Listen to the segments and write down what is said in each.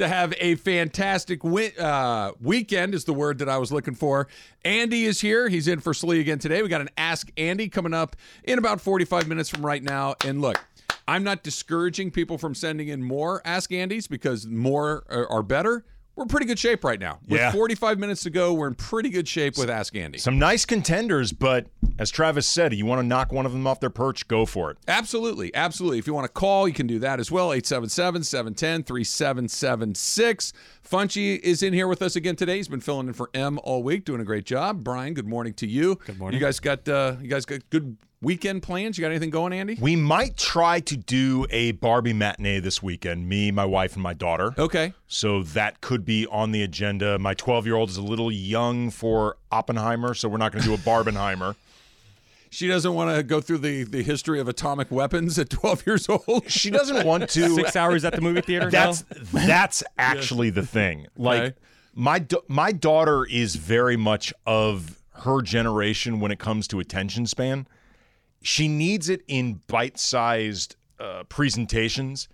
to have a fantastic wi- uh, weekend, is the word that I was looking for. Andy is here. He's in for Sli again today. We got an Ask Andy coming up in about 45 minutes from right now. And look, I'm not discouraging people from sending in more Ask Andys because more are, are better. We're in pretty good shape right now. With Yeah. 45 minutes to go, we're in pretty good shape with Ask Andy. Some nice contenders, but as Travis said, you want to knock one of them off their perch, go for it. Absolutely. Absolutely. If you want to call, you can do that as well. 877 710 3776. Funchy is in here with us again today. He's been filling in for M all week, doing a great job. Brian, good morning to you. Good morning. You guys got uh, you guys got good weekend plans? You got anything going, Andy? We might try to do a Barbie matinee this weekend, me, my wife, and my daughter. Okay. So that could be on the agenda. My 12 year old is a little young for Oppenheimer, so we're not going to do a Barbenheimer. She doesn't want to go through the, the history of atomic weapons at 12 years old. She doesn't want to. Six hours at the movie theater. That's no? that's actually the thing. Like Okay. my my daughter is very much of her generation when it comes to attention span. She needs it in bite-sized uh, presentations.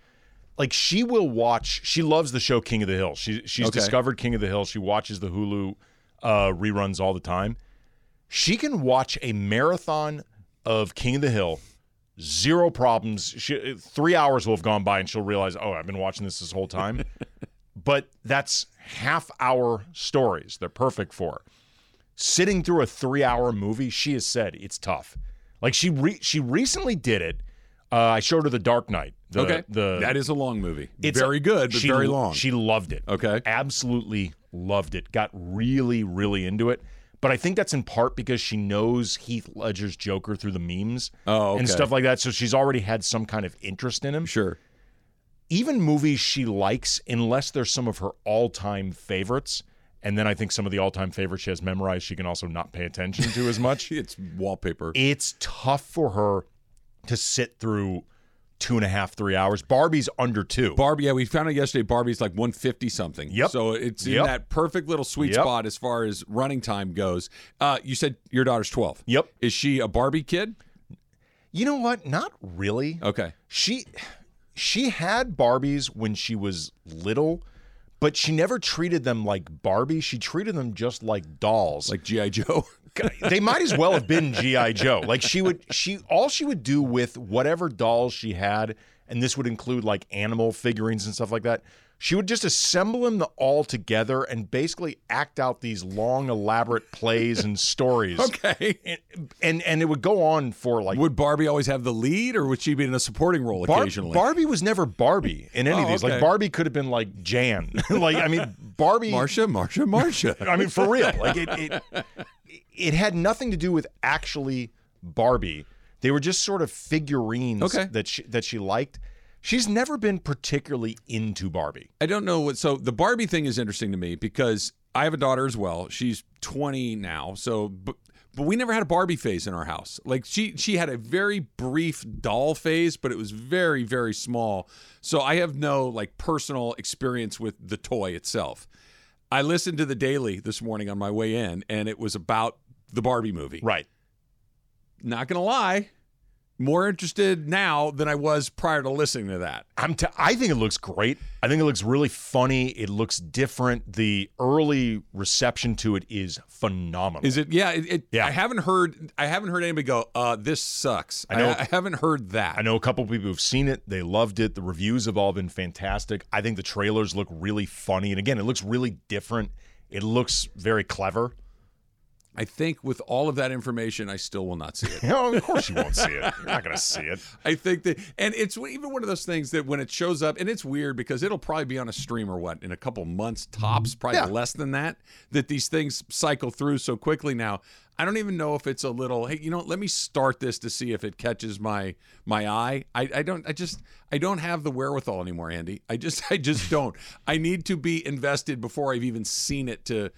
Like she will watch. She loves the show King of the Hill. She she's Okay. discovered King of the Hill. She watches the Hulu uh, reruns all the time. She can watch a marathon of King of the Hill zero problems. She, three hours will have gone by and she'll realize, oh, I've been watching this this whole time. but that's half hour stories. They're perfect for her. Sitting through a three hour movie, she has said it's tough. Like she re- she recently did it. Uh, I showed her The Dark Knight. The, okay. the that is a long movie. it's very good, but she, very long. She loved it. Okay. Absolutely loved it. Got really, really into it. But I think that's in part because she knows Heath Ledger's Joker through the memes Oh, okay. and stuff like that. So she's already had some kind of interest in him. sure. Even movies she likes, unless they're some of her all time favorites. And then I think some of the all time favorites she has memorized, she can also not pay attention to as much. It's wallpaper. it's tough for her to sit through two and a half, three hours. Barbie's under two. Barbie, yeah, we found out yesterday. Barbie's like 150 something. Yep. So it's in Yep. that perfect little sweet Yep. spot as far as running time goes. Uh, you said your daughter's 12. Yep. Is she a Barbie kid? You know what? Not really. Okay. She she had Barbies when she was little, but she never treated them like Barbie. She treated them just like dolls. Like G.I. Joe. they might as well have been GI Joe. Like she would she all she would do with whatever dolls she had, and this would include like animal figurines and stuff like that. She would just assemble them all together and basically act out these long, elaborate plays and stories. okay. And, and and it would go on for like Would Barbie always have the lead or would she be in a supporting role Bar- occasionally? Barbie was never Barbie in any Oh, of these. okay. Like Barbie could have been like Jan. like I mean, Barbie. Marsha, Marsha, Marsha. I mean, for real. Like it, it, it had nothing to do with actually Barbie. They were just sort of figurines Okay. that she, that she liked. She's never been particularly into Barbie. I don't know what. So the Barbie thing is interesting to me because I have a daughter as well. She's 20 now. So, but, but we never had a Barbie phase in our house. Like she she had a very brief doll phase, but it was very very small. So I have no like personal experience with the toy itself. I listened to the Daily this morning on my way in, and it was about the Barbie movie. Right. Not gonna lie, more interested now than I was prior to listening to that. I'm t- I think it looks great. I think it looks really funny. It looks different. The early reception to it is phenomenal. Is it? Yeah. It, it, Yeah. I haven't heard. I haven't heard anybody go. Uh, this sucks. I know- I, haven't heard that. I know a couple people who've seen it. They loved it. The reviews have all been fantastic. I think the trailers look really funny. And again, it looks really different. It looks very clever. I think with all of that information, I still will not see it. No, oh, of course you won't see it. You're not going to see it. I think that, and it's even one of those things that when it shows up, and it's weird because it'll probably be on a stream or what in a couple months tops, mm-hmm. probably Yeah. less than that. That these things cycle through so quickly now. I don't even know if it's a little. Hey, you know, let me start this to see if it catches my my eye. I, I don't. I just. I don't have the wherewithal anymore, Andy. I just. I just don't. I need to be invested before I've even seen it to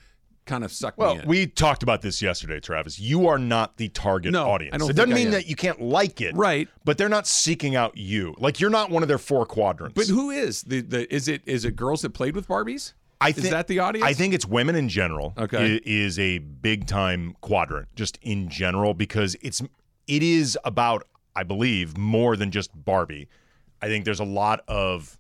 kind of suck Well, me in. we talked about this yesterday, Travis. You are not the target No, audience. I don't it doesn't I mean am. that you can't like it, Right. But they're not seeking out you. Like you're not one of their four quadrants. but who is the the? Is it is it girls that played with Barbies? I is think that the audience? I think it's women in general. Okay. i- is a big time quadrant just in general because it's it is about I believe more than just Barbie. I think there's a lot of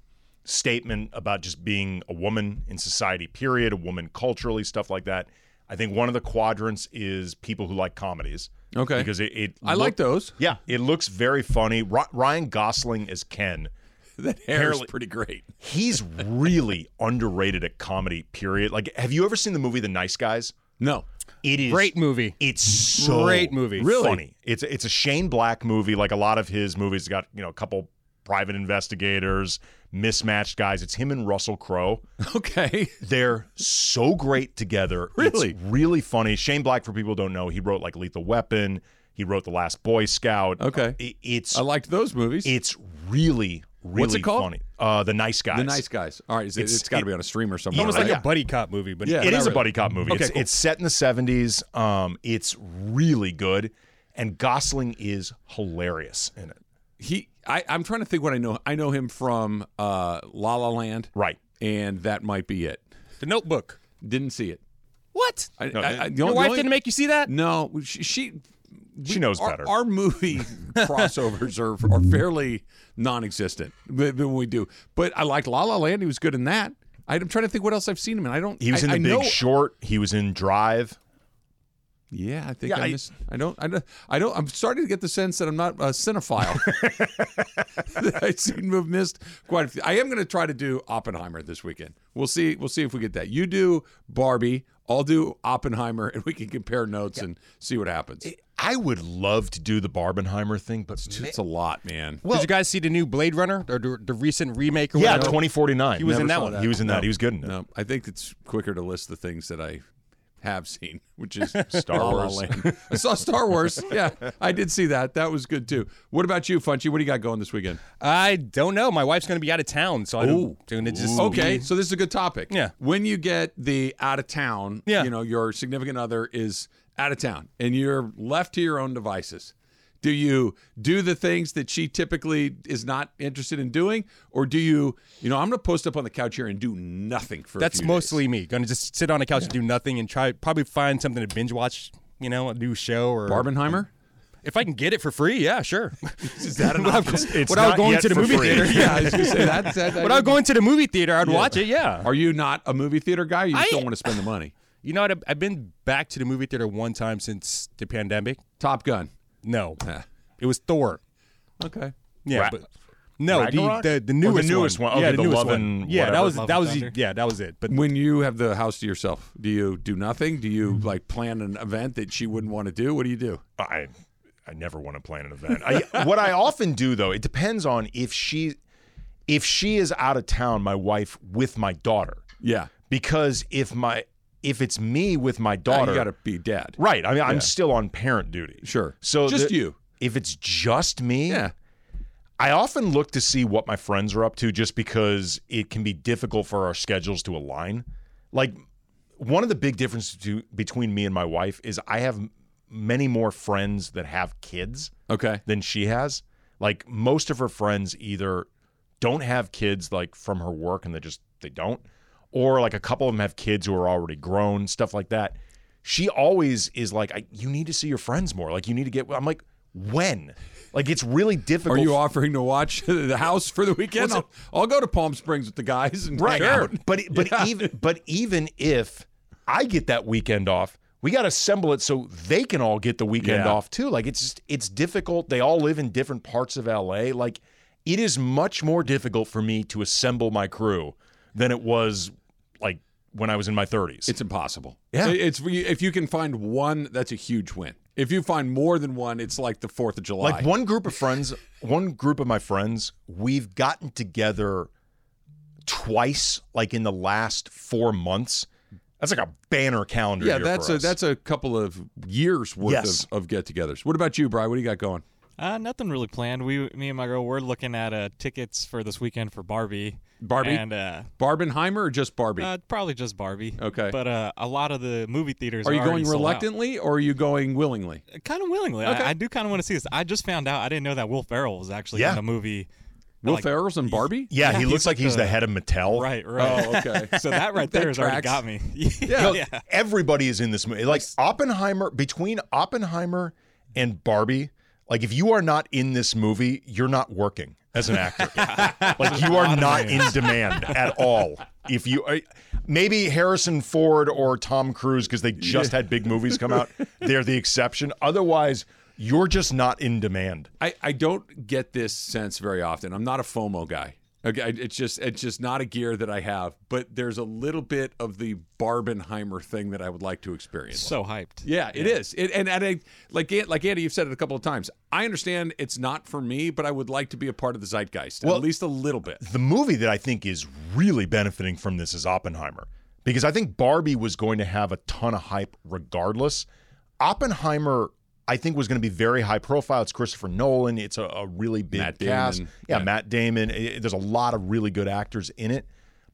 statement about just being a woman in society. Period. A woman culturally, stuff like that. I think one of the quadrants is people who like comedies. Okay. Because it, it I like those. Yeah, it looks very funny. Ry- Ryan Gosling as Ken That hair is pretty great. he's really underrated at comedy period like have you ever seen the movie the nice guys No. it is Great movie. it's so Great movie. Really? funny it's it's a shane black movie like a lot of his movies got you know a couple private investigators mismatched guys it's him and russell crowe Okay. they're so great together Really? it's really funny shane black for people who don't know he wrote like lethal weapon he wrote the last boy scout Okay. It's I liked those movies. it's really really What's it called? funny uh the nice guys the nice guys. All right, it's, It's- it's got to it- be on a stream or something. Almost right? like yeah. a buddy cop movie, but Yeah. It is not a buddy cop movie. Okay, it's, cool. it's set in the 70s. Um, it's really good. And Gosling is hilarious in it. He. I, I'm trying to think what I know. I know him from uh, La La Land, Right. and that might be it. The Notebook. Didn't see it. What? I, No, I, I, the Your only- wife the only- didn't make you see that? No, she. she She knows our, better. Our movie crossovers are, are fairly non-existent when when we do. But I like La La Land. He was good in that. I'm trying to think what else I've seen him in. I don't. He was I, in The I Big know, Short. He was in Drive. Yeah, I think Yeah, I, I- miss, I don't. I don't. I don't. I'm starting to get the sense that I'm not a cinephile. I seem to have missed quite a few. I am going to try to do Oppenheimer this weekend. We'll see. We'll see if we get that. You do Barbie. I'll do Oppenheimer, and we can compare notes and see what happens. I would love to do the Barbenheimer thing, but It's a lot, man. well, Did you guys see the new Blade Runner or the, the recent remake? Or yeah, 2049. He was in that saw one. He was in that. No. He was good in it. No, I think it's quicker to list the things that I have seen, which is Star Wars. I saw Star Wars. Yeah, I did see that. That was good too. What about you, Funchy? What do you got going this weekend? I don't know. My wife's going to be out of town, so I'm going to just Okay, be- so this is a good topic. Yeah. When you get the out of town, Yeah. you know, your significant other is out of town and you're left to your own devices. Do you do the things that she typically is not interested in doing? Or do you, you know, I'm going to post up on the couch here and do nothing for a That's few mostly days. me. Going to just sit on the couch and do nothing and try probably find something to binge watch. You know, a new show or Barbenheimer? If I can get it for free, yeah, sure. Is that an Without, option? It's without not going yet to the movie free. theater, yeah, I was going to say that. that I Without going to the movie theater, I'd watch it. Yeah. Are you not a movie theater guy? You just I- don't want to spend the money. You know what? I've- I've been back to the movie theater one time since the pandemic. Top Gun. No, Yeah. it was Thor. Okay. Yeah, Ra- but no, the, Ragnarok? the the Or the newest newest one. Yeah, Okay, the the newest Love one. and Yeah, that whatever. was Love that and was Thunder? yeah, that was it. But When you have the house to yourself, do you do nothing? Do you like plan an event that she wouldn't want to do? What do you do? I I never want to plan an event. I, what I often do though, it depends on if she if she is out of town, my wife with my daughter. Yeah. Because if my if it's me with my Oh, daughter, you got to be dad. right? I mean, I'm still on parent duty. Sure. So just the- you. If it's just me, Yeah. I often look to see what my friends are up to just because it can be difficult for our schedules to align. Like one of the big differences to, between me and my wife is I have many more friends that have kids Okay. than she has. Like most of her friends either don't have kids like from her work and they just they don't or like a couple of them have kids who are already grown, stuff like that. She always is like I, you need to see your friends more. Like you need to get I'm like when? Like it's really difficult. Are you offering to watch the house for the weekend? I'll, I'll go to Palm Springs with the guys and right hang out. but but Yeah. even but even if i get that weekend off we got to assemble it so they can all get the weekend Yeah. off too like it's just it's difficult they all live in different parts of la like it is much more difficult for me to assemble my crew than it was when I was in my 30s. It's impossible. Yeah. It's if you can find one, that's a huge win. If you find more than one, it's like the Fourth of July. like one group of friends, one group of my friends, we've gotten together twice, like in the last four months. That's like a banner calendar. yeah, year that's for a us. that's a couple of years worth Yes. of, of get-togethers. What about you, Brian? What do you got going? Uh, nothing really planned. We, me and my girl, we're looking at uh, tickets for this weekend for Barbie. Barbie? and uh, Barbenheimer or just Barbie? uh, probably just Barbie. Okay. but uh, a lot of the movie theaters are you already going sold out. reluctantly or are you going willingly? Kind of willingly. Okay. I, I do kind of want to see this. I just found out. I didn't know that Will Ferrell was actually Yeah. in the movie. Will Like, Ferrell's in Barbie? yeah, he looks like like he's the the- head of Mattel. Right, right. Oh, okay. So that right That there has already got me. Yeah. yeah. Everybody is in this movie. Like Oppenheimer, between Oppenheimer and Barbie, like if you are not in this movie, you're not working as an actor. like you are not in demand at all. If you uh, maybe Harrison Ford or Tom Cruise because they just had big movies come out, they're the exception. Otherwise, you're just not in demand. I, I don't get this sense very often. I'm not a FOMO guy. Okay, it's just it's just not a gear that I have. But there's a little bit of the Barbenheimer thing that I would like to experience. So hyped. Yeah, it is. It, and and I, like like Andy, you've said it a couple of times. I understand it's not for me, but I would like to be a part of the zeitgeist Well- at least a little bit. The movie that I think is really benefiting from this is Oppenheimer because I think Barbie was going to have a ton of hype regardless. Oppenheimer, I think, was going to be very high profile. It's Christopher Nolan. It's a, a really big Matt cast. Damon. Yeah, Yeah. Matt Damon. Eh, There's a lot of really good actors in it,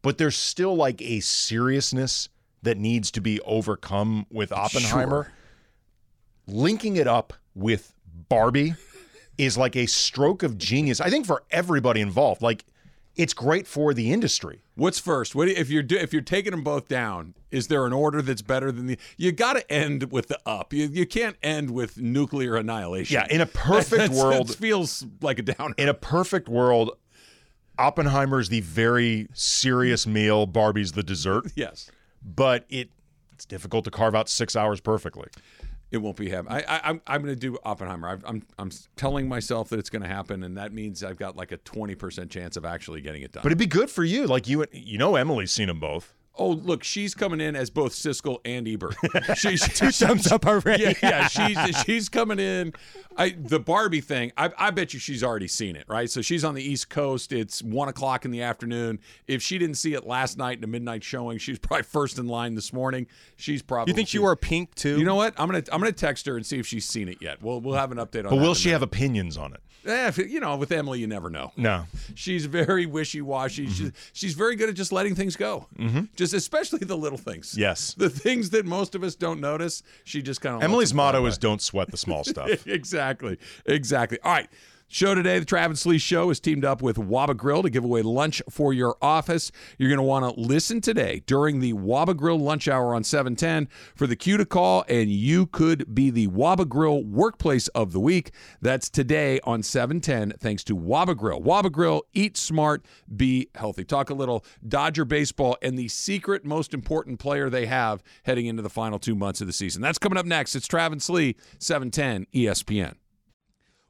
but there's still like a seriousness that needs to be overcome with Oppenheimer. Sure. Linking it up with Barbie is like a stroke of genius. I think for everybody involved. Like it's great for the industry. What's first? What if you're do, if you're taking them both down? Is there an order that's better than the? You got to end with the up. You you can't end with nuclear annihilation. Yeah, in a perfect world, that feels like a downer. in a perfect world, Oppenheimer's the very serious meal, Barbie's the dessert, yes, but it it's difficult to carve out 6 hours perfectly. It won't be happening. I, I I'm I'm going to do Oppenheimer. I've, I'm I'm telling myself that it's going to happen, and that means I've got like a twenty percent chance of actually getting it done. But it'd be good for you. Like you you know Emily's seen them both. Oh, look, she's coming in as both Siskel and Ebert. She's Two thumbs up already. Yeah, yeah, she's she's coming in. I the Barbie thing. I, I bet you she's already seen it, right? So she's on the East Coast. It's one o'clock in the afternoon. If she didn't see it last night in a midnight showing, she's probably first in line this morning. She's probably. You think she wore pink too? You know what? I'm gonna I'm gonna text her and see if she's seen it yet. We'll we'll have an update on. It. But will she have opinions on it? Eh, you know, with Emily, you never know. No. She's very wishy washy. She's, she's very good at just letting things go. Mm-hmm. Just especially the little things. Yes. The things that most of us don't notice. She just kind of Emily's motto is don't sweat the small stuff. exactly. Exactly. All right. Show today, the Travis Lee Show is teamed up with Waba Grill to give away lunch for your office. You're going to want to listen today during the Waba Grill lunch hour on 710 for the cue to call, and you could be the Waba Grill workplace of the week. That's today on 710, thanks to Waba Grill. Waba Grill, eat smart, be healthy. Talk a little Dodger baseball and the secret most important player they have heading into the final two months of the season. That's coming up next. It's Travis Lee, 710 ESPN.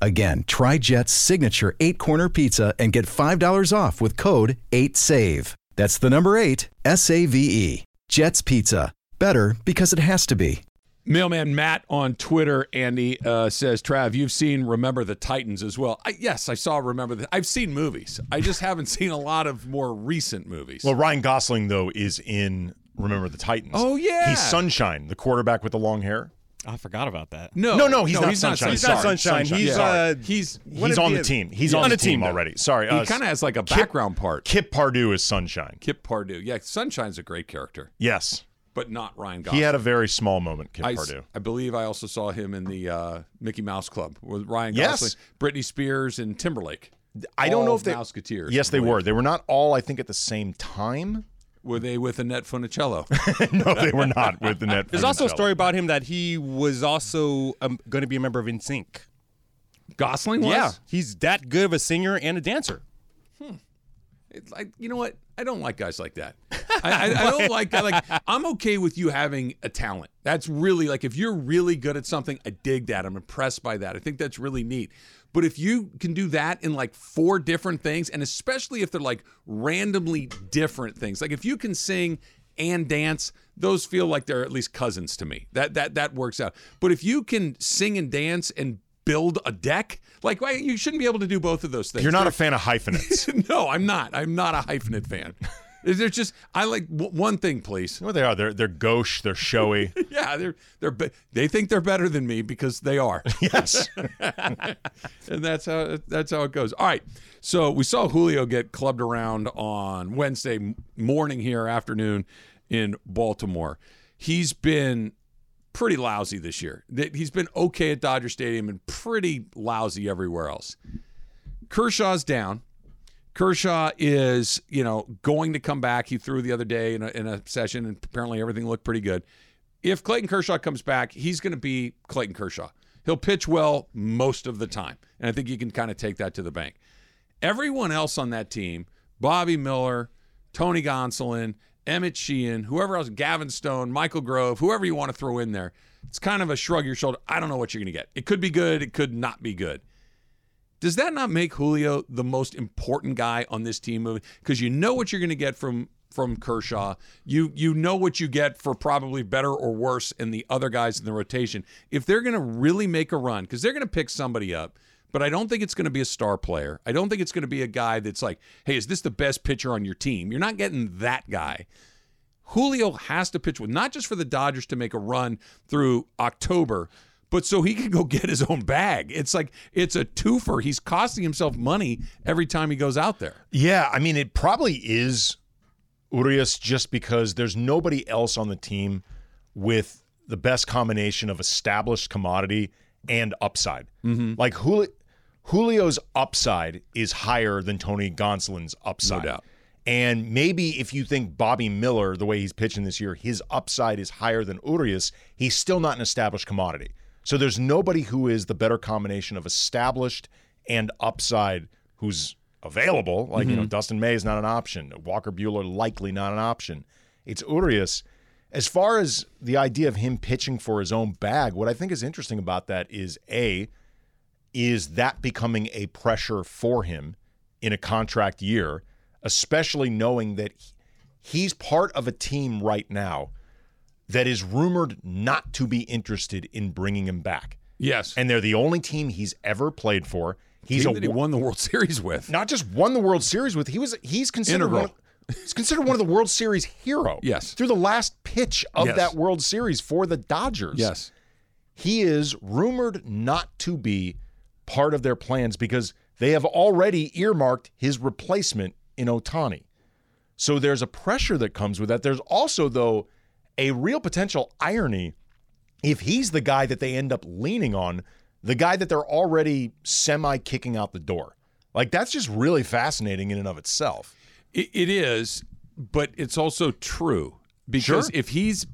Again, try Jet's signature eight corner pizza and get $5 off with code 8SAVE. That's the number eight, S A V E. Jet's Pizza. Better because it has to be. Mailman Matt on Twitter, Andy uh, says, "Trav, you've seen Remember the Titans as well." I, yes, I saw Remember the. I've seen movies. I just haven't seen a lot of more recent movies. Well, Ryan Gosling though is in Remember the Titans. Oh, yeah. he's Sunshine, the quarterback with the long hair. I forgot about that. No, No, no, he's not he's Sunshine. Not He's not Sunshine. Sunshine. He's Yeah. uh, He's He's on the- the team. He's yeah. on, On the the team team, already. Sorry. he uh, kind of has like a Kip- background part. Kip Pardue is Sunshine. Kip Pardue. Yeah, Sunshine's a great character, Yes. but not Ryan Gosling. He had a very small moment, Kip I, s- Pardue. I believe I also saw him in the uh, Mickey Mouse Club with Ryan Yes. Gosling, Britney Spears, and Timberlake. I don't know if they Mouseketeers. Yes, they were. They were not all, I think, at the same time. Were they with Annette Funicello? no, they were not with Annette. net. There's also a story about him that he was also um, going to be a member of NSYNC. Gosling was. Yeah, he's that good of a singer and a dancer. Hmm. It's like you know what? I don't like guys like that. I, I, I don't like like I'm okay with you having a talent. That's really like if you're really good at something, I dig that. I'm impressed by that. I think that's really neat. But if you can do that in like four different things, and especially if they're like randomly different things, like if you can sing and dance, those feel like they're at least cousins to me. That that that works out. But if you can sing and dance and build a deck, like why you shouldn't be able to do both of those things. You're not They're- a fan of hyphenates. no, I'm not. I'm not a hyphenate fan. Is there's just I like w- one thing, please. what they are? They're they're gauche. They're showy. Yeah, they're they're be- they think they're better than me because they are, yes. and that's how that's how it goes. All right, so we saw Julio get clubbed around on Wednesday morning here, afternoon in Baltimore. He's been pretty lousy this year. He's been okay at Dodger Stadium and pretty lousy everywhere else. Kershaw's down. Kershaw is, you know, going to come back. He threw the other day in a, in a session, and apparently everything looked pretty good. If Clayton Kershaw comes back, he's going to be Clayton Kershaw. He'll pitch well most of the time, and I think you can kind of take that to the bank. Everyone else on that team, Bobby Miller, Tony Gonsolin, Emmet Sheehan, whoever else, Gavin Stone, Michael Grove, whoever you want to throw in there, it's kind of a shrug your shoulder. I don't know what you're going to get. It could be good. It could not be good. Does that not make Julio the most important guy on this team? Because you know what you're going to get from from Kershaw. You you know what you get for probably better or worse in the other guys in the rotation. If they're going to really make a run, because they're going to pick somebody up, but I don't think it's going to be a star player. I don't think it's going to be a guy that's like, hey, is this the best pitcher on your team? You're not getting that guy. Julio has to pitch with not just for the Dodgers to make a run through October, but so he can go get his own bag. It's like it's a twofer. He's costing himself money every time he goes out there. Yeah, I mean, it probably is Urias just because there's nobody else on the team with the best combination of established commodity and upside. Mm-hmm. Like Juli- Julio's upside is higher than Tony Gonsolin's upside. No doubt. And maybe if you think Bobby Miller, the way he's pitching this year, his upside is higher than Urias, he's still not an established commodity. So there's nobody who is the better combination of established and upside who's available. Like, you know, mm-hmm. Dustin May is not an option. Walker Buehler likely not an option. It's Urias. As far as the idea of him pitching for his own bag, what I think is interesting about that is A, is that becoming a pressure for him in a contract year, especially knowing that he's part of a team right now that is rumored not to be interested in bringing him back. Yes, And they're the only team he's ever played for. He's team a that he won the World Series with. not just won the World Series with. He was he's considered Integral. one of, he's considered one of the World Series hero. Yes. through the last pitch of Yes. that World Series for the Dodgers. Yes, he is rumored not to be part of their plans because they have already earmarked his replacement in Ohtani. So there's a pressure that comes with that. There's also though a real potential irony if he's the guy that they end up leaning on, the guy that they're already semi kicking out the door. Like that's just really fascinating in and of itself. It, it is, but it's also true because Sure. if he's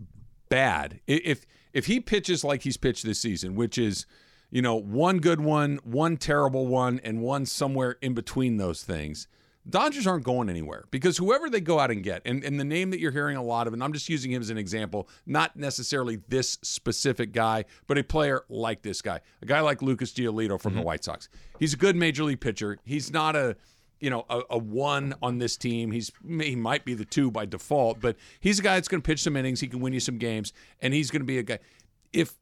bad, if if he pitches like he's pitched this season, which is you know one good one, one terrible one, and one somewhere in between those things. Dodgers aren't going anywhere because whoever they go out and get, and, and the name that you're hearing a lot of, and I'm just using him as an example, not necessarily this specific guy, but a player like this guy, a guy like Lucas Giolito from the mm-hmm. White Sox. He's a good major league pitcher. He's not a you know, a, a one on this team. He's he might be the two by default, but he's a guy that's going to pitch some innings. He can win you some games, and he's going to be a guy. If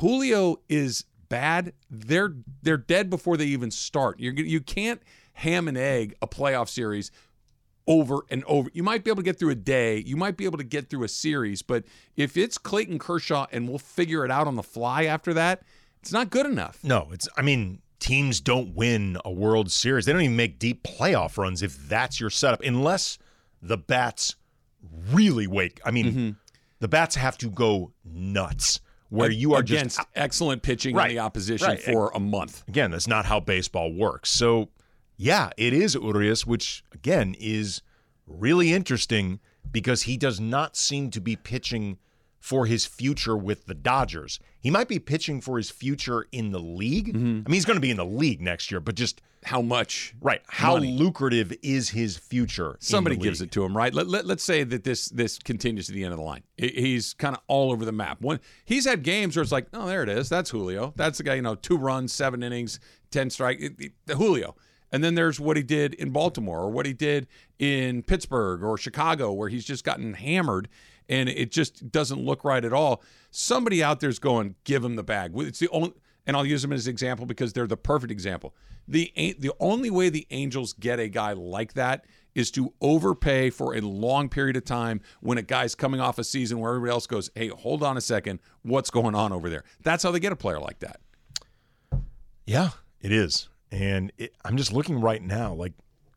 Julio is bad, they're they're dead before they even start. You're you can't ham and egg a playoff series over and over. You might be able to get through a day, you might be able to get through a series, but if it's Clayton Kershaw and we'll figure it out on the fly after that, it's not good enough. No, it's. I mean, teams don't win a World Series. They don't even make deep playoff runs if that's your setup, unless the bats really wake. I mean, Mm-hmm. the bats have to go nuts where you are against just excellent pitching Right, in the opposition right. for a month. again. That's not how baseball works. So, yeah, it is Urias, which again is really interesting because he does not seem to be pitching for his future with the Dodgers. He might be pitching for his future in the league. Mm-hmm. I mean, he's going to be in the league next year, but just How much? right, how Money. lucrative is his future? Somebody gives it to him, right? Let, let, us say that this this continues to the end of the line. He's kind of all over the map. One, he's had games where it's like, oh, there it is. That's Julio. That's the guy, you know, two runs, seven innings, 10 strike. It- it- the Julio. And then there's what he did in Baltimore or what he did in Pittsburgh or Chicago where he's just gotten hammered and it just doesn't look right at all. Somebody out there's going, give him the bag. It's the only and I'll use them as an example because they're the perfect example. The the only way the Angels get a guy like that is to overpay for a long period of time when a guy's coming off a season where everybody else goes, "Hey, hold on a second, what's going on over there?" That's how they get a player like that. Yeah, it is. And it, I'm just looking right now, like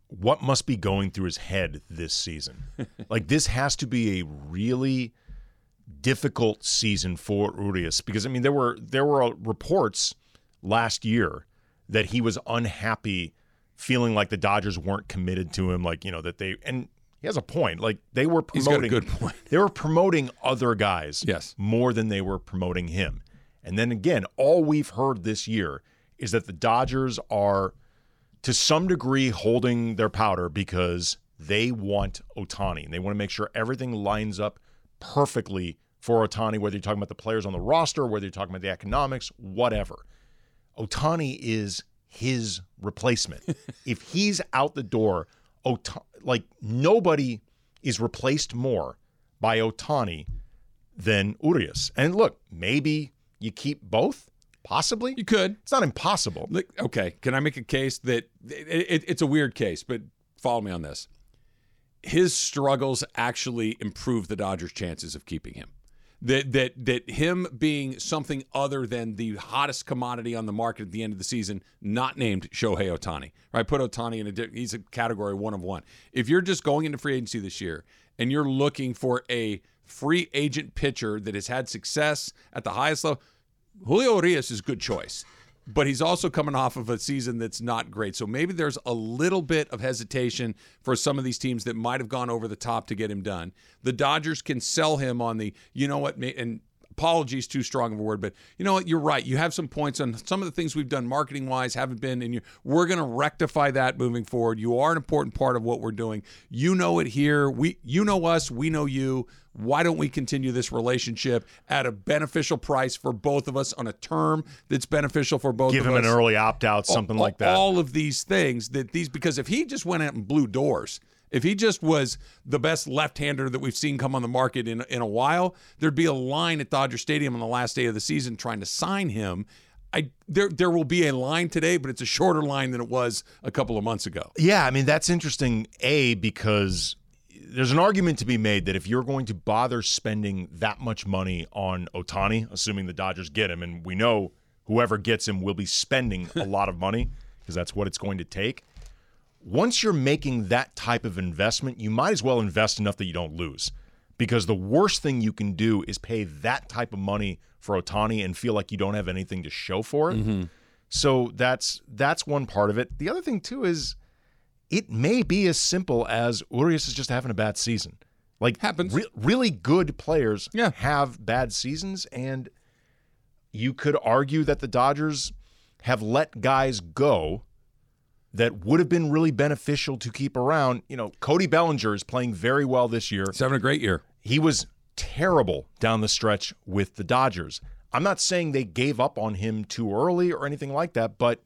what must be going through his head this season? like this has to be a really difficult season for Urias because I mean there were there were uh, reports last year that he was unhappy feeling like the Dodgers weren't committed to him like you know that they and he has a point like they were He's got a promoting good point. they were promoting other guys Yes. more than they were promoting him. And then again, all we've heard this year is that the Dodgers are to some degree holding their powder because they want Ohtani and they want to make sure everything lines up perfectly for Ohtani, whether you're talking about the players on the roster, whether you're talking about the economics, whatever. Ohtani is his replacement. if he's out the door, Ota- like nobody is replaced more by Ohtani than Urias. And look, maybe you keep both, possibly. You could. It's not impossible. Okay, can I make a case that it, it, it's a weird case, but follow me on this. His struggles actually improve the Dodgers' chances of keeping him. That that that him being something other than the hottest commodity on the market at the end of the season, not named Shohei Ohtani. Right, put Ohtani in a he's a category one of one. If you're just going into free agency this year and you're looking for a free agent pitcher that has had success at the highest level, Julio Urias is a good choice, but he's also coming off of a season that's not great. So maybe there's a little bit of hesitation for some of these teams that might have gone over the top to get him done. The Dodgers can sell him on the, you know what, and apologies too strong of a word, but you know what, you're right. You have some points on some of the things we've done marketing wise haven't been, and you we're going to rectify that moving forward. You are an important part of what we're doing. You know it here. We, you know us. We know you. Why don't we continue this relationship at a beneficial price for both of us on a term that's beneficial for both of us? Give him us? an early opt out, something all, like that. All of these things that these because if he just went out and blew doors, if he just was the best left-hander that we've seen come on the market in in a while, there'd be a line at Dodger Stadium on the last day of the season trying to sign him. I there there will be a line today, but it's a shorter line than it was a couple of months ago. Yeah, I mean that's interesting. A because there's an argument to be made that if you're going to bother spending that much money on Ohtani, assuming the Dodgers get him, and we know whoever gets him will be spending a lot of money because that's what it's going to take. Once you're making that type of investment, you might as well invest enough that you don't lose. Because the worst thing you can do is pay that type of money for Ohtani and feel like you don't have anything to show for it. Mm-hmm. So that's that's one part of it. The other thing too is it may be as simple as Urias is just having a bad season. Like Happens. re- really good players Yeah. have bad seasons, and you could argue that the Dodgers have let guys go that would have been really beneficial to keep around. You know, Cody Bellinger is playing very well this year. He's having a great year. He was terrible down the stretch with the Dodgers. I'm not saying they gave up on him too early or anything like that, but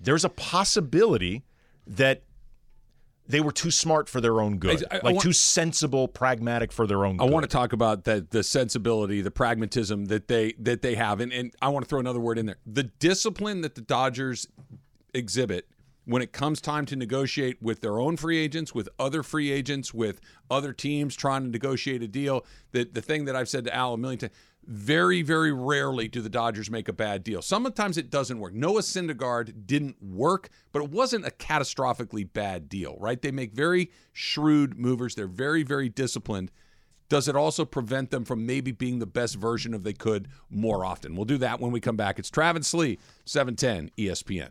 there's a possibility that they were too smart for their own good, I- I like want- too sensible, pragmatic for their own I good. want to talk about that the sensibility, the pragmatism that they that they have, and, and I want to throw another word in there: the discipline that the Dodgers exhibit when it comes time to negotiate with their own free agents, with other free agents, with other teams trying to negotiate a deal, the, the thing that I've said to Al a million times, very, very rarely do the Dodgers make a bad deal. Sometimes it doesn't work. Noah Syndergaard didn't work, but it wasn't a catastrophically bad deal, right? They make very shrewd movers. They're very, very disciplined. Does it also prevent them from maybe being the best version of they could more often? We'll do that when we come back. It's Travis Lee, 710 ESPN.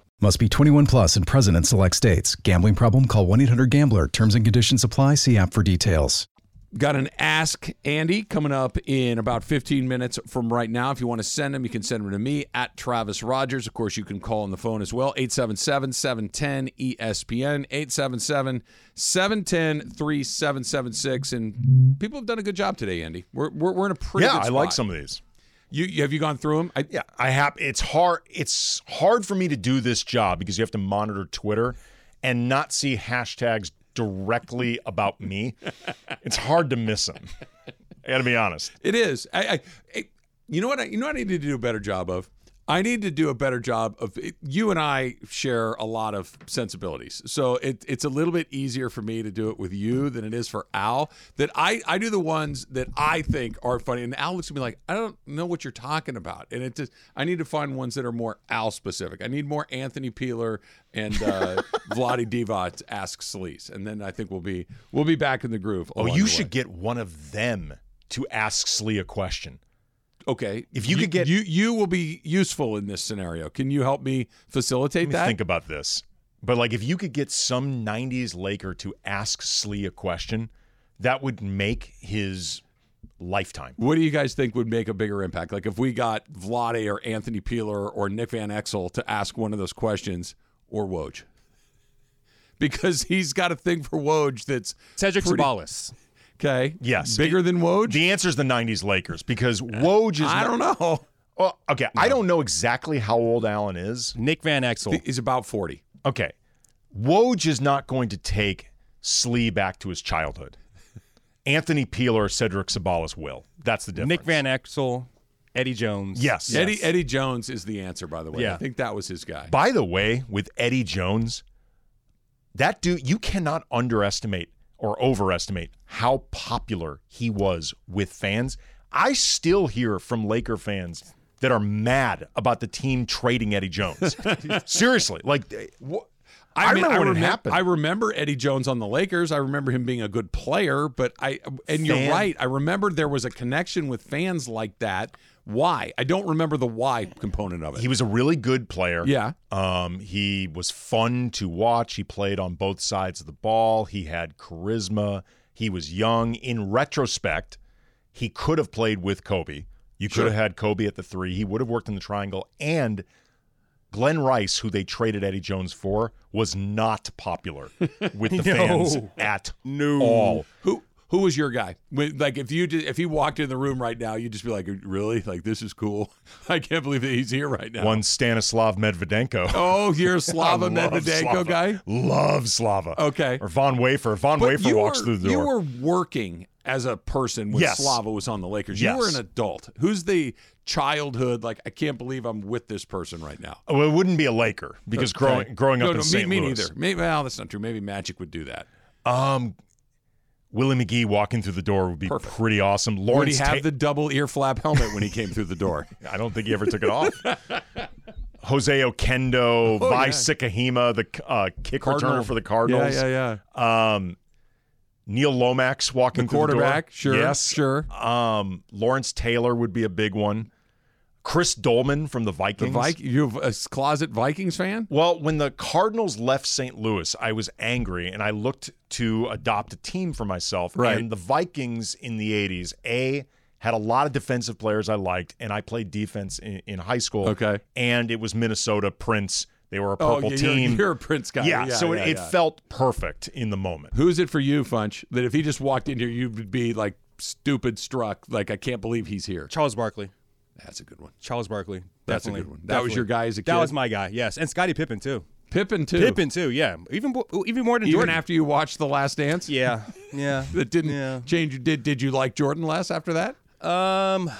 Must be 21 plus and present in select states. Gambling problem? Call 1 800 Gambler. Terms and conditions apply. See app for details. Got an Ask Andy coming up in about 15 minutes from right now. If you want to send them, you can send them to me at Travis Rodgers. Of course, you can call on the phone as well 877 710 ESPN, 877 710 3776. And people have done a good job today, Andy. We're, we're, we're in a pretty yeah, good I like some of these. You, have you gone through them? I, Yeah, I have. It's hard. It's hard for me to do this job because you have to monitor Twitter and not see hashtags directly about me. it's hard to miss them. I got to be honest. It is. I, I, I you know what? I, you know what I need to do a better job of. I need to do a better job of. You and I share a lot of sensibilities, so it, it's a little bit easier for me to do it with you than it is for Al. That I I do the ones that I think are funny, and Al looks at me like I don't know what you're talking about, and it just I need to find ones that are more Al specific. I need more Anthony Peeler and uh, Vlade Divac ask Sleaze, and then I think we'll be we'll be back in the groove. Oh, you the should get one of them to ask Sli a question. Okay. If you could get- you you will be useful in this scenario. Can you help me facilitate Let me that? think about this. But like, if you could get some '90s Laker to ask Sli a question, that would make his lifetime. what do you guys think would make a bigger impact? Like if we got Vlade or Anthony Peeler or Nick Van Exel to ask one of those questions or Woj. Because he's got a thing for Woj that's Cedric pretty- Ceballos. Okay. Yes. Bigger than Woj? The answer is the '90s Lakers because Woj is. I not- don't know. Well, okay, I don't know exactly how old Allen is. Nick Van Exel. He's about 40. Okay, Woj is not going to take Sli back to his childhood. Anthony Peeler, Cedric Ceballos will. That's the difference. Nick Van Exel. Eddie Jones. Yes. Eddie Eddie Jones is the answer, by the way. I think that was his guy. By the way, with Eddie Jones, that dude, you cannot underestimate or overestimate how popular he was with fans. I still hear from Laker fans that are mad about the team trading Eddie Jones. Seriously, like eh, wh- I, remember when it happened. I remember Eddie Jones on the Lakers. I remember him being a good player, but I and you're right. I remember there was a connection with fans like that. Why? I don't remember the why component of it. he was a really good player. yeah. Um, he was fun to watch. He played on both sides of the ball. He had charisma. He was young. In retrospect, he could have played with Kobe. You could Sure. have had Kobe at the three. He would have worked in the triangle. And Glen Rice, who they traded Eddie Jones for, was not popular with the fans at all. Who who was your guy? Like if you did, if he walked in the room right now, you'd just be like, really? Like this is cool. I can't believe that he's here right now. One Stanislav Medvedenko. Oh, you're a Slava Medvedenko Slava. guy. Love Slava. Okay. Or Von Wafer. Von But Wafer walks were, through the door. You were working as a person when Yes. Slava was on the Lakers. Yes. You were an adult. Who's the childhood? Like, I can't believe I'm with this person right now. Well, it wouldn't be a Laker because growing Okay. growing up no, in no, St. me, me Louis. neither. Maybe well, that's not true. Maybe Magic would do that. Um, Willie McGee walking through the door would be Perfect. pretty awesome. Would he Lawrence, have Ta- the double ear flap helmet when he came through the door? I don't think he ever took it off. Jose Oquendo, Oh, Vai yeah. Sikahema, the uh, kick Cardinal. returner for the Cardinals. Yeah, yeah, yeah. Um, Neil Lomax walking The through quarterback, the door. sure, Yes, sure. Um, Lawrence Taylor would be a big one. Chris Doleman from the Vikings. The Vikings. Vik- you have a closet Vikings fan? Well, when the Cardinals left St. Louis, I was angry and I looked to adopt a team for myself. Right. And the Vikings in the 80s, A, had a lot of defensive players I liked, and I played defense in, in high school. Okay. And it was Minnesota, Prince, They were a Oh, purple yeah, team. You're, you're a Prince guy. yeah, so yeah, it, it felt perfect in the moment. Who is it for you, Funch? That if he just walked in here, you would be like stupid struck. Like I can't believe he's here. Charles Barkley. That's a good one. Charles Barkley. That's a good one. That was your Definitely. guy as a kid. That kid? was my guy. Yes, and Scottie Pippen too. Pippen too. Pippen too. Yeah, even even more than Even Jordan. after you watched The Last Dance. yeah, yeah. That didn't Yeah. change. Did Did you like Jordan less after that? Um,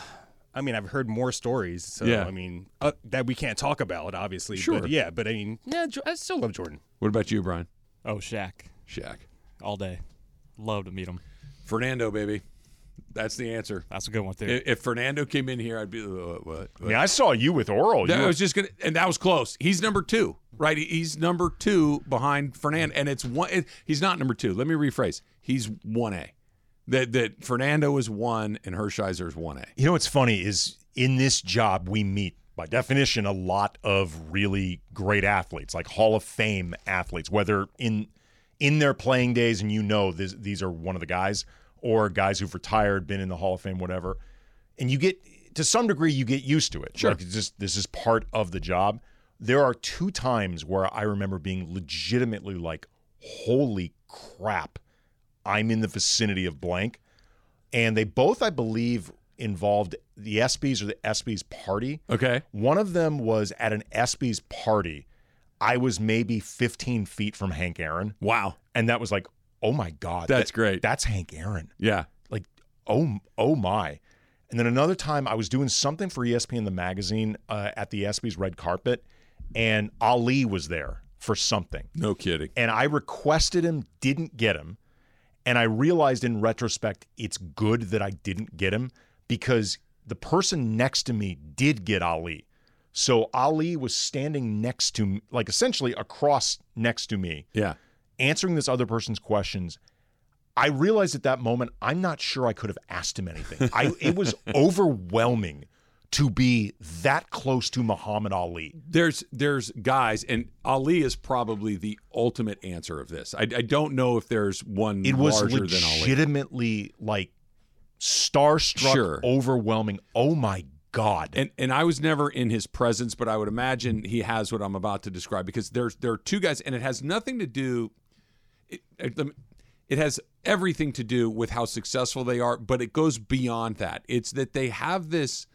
I mean, I've heard more stories. So Yeah. I mean, uh, that we can't talk about, obviously. Sure. But yeah, but I mean, yeah, I still love Jordan. What about you, Brian? Oh, Shaq, Shaq. all day. Love to meet him. Fernando, baby. That's the answer. That's a good one too. If, if Fernando came in here, I'd be uh, what? what? I I saw you with Orel. You were- was just gonna, and that was close. He's number two, right? He's number two behind Fernando, and it's one. It, he's not number two. Let me rephrase. He's one A. That that Fernando is one, and Hershiser is one A. You know what's funny is in this job we meet by definition a lot of really great athletes, like Hall of Fame athletes, whether in in their playing days and you know this, these are one of the guys or guys who've retired, been in the Hall of Fame, whatever. And you get to some degree you get used to it. Sure. Like it's just this is part of the job. There are two times where I remember being legitimately like, holy crap, I'm in the vicinity of blank and they both, I believe, involved the ESPYS or the ESPYS party. Okay. One of them was at an ESPYS party. I was maybe 15 feet from Hank Aaron, Wow. and that was like, oh my god, That's that- great. That's Hank Aaron. Yeah. Like, oh, oh my. And then another time, I was doing something for ESPN the magazine uh, at the ESPYS red carpet, and Ali was there for something No kidding. and I requested him, didn't get him. And I realized in retrospect, it's good that I didn't get him because the person next to me did get Ali. So Ali was standing next to me, like essentially across next to me, Yeah. Answering this other person's questions. I realized at that moment, I'm not sure I could have asked him anything. I, it was overwhelming to be that close to Muhammad Ali. There's there's guys, and Ali is probably the ultimate answer of this. I, I don't know if there's one It was than Ali. legitimately like starstruck, Sure. overwhelming. Oh my god! and and I was never in his presence, but I would imagine he has what I'm about to describe because there's there are two guys, and it has nothing to do. It, it, has everything to do with how successful they are, but it goes beyond that. It's that they have this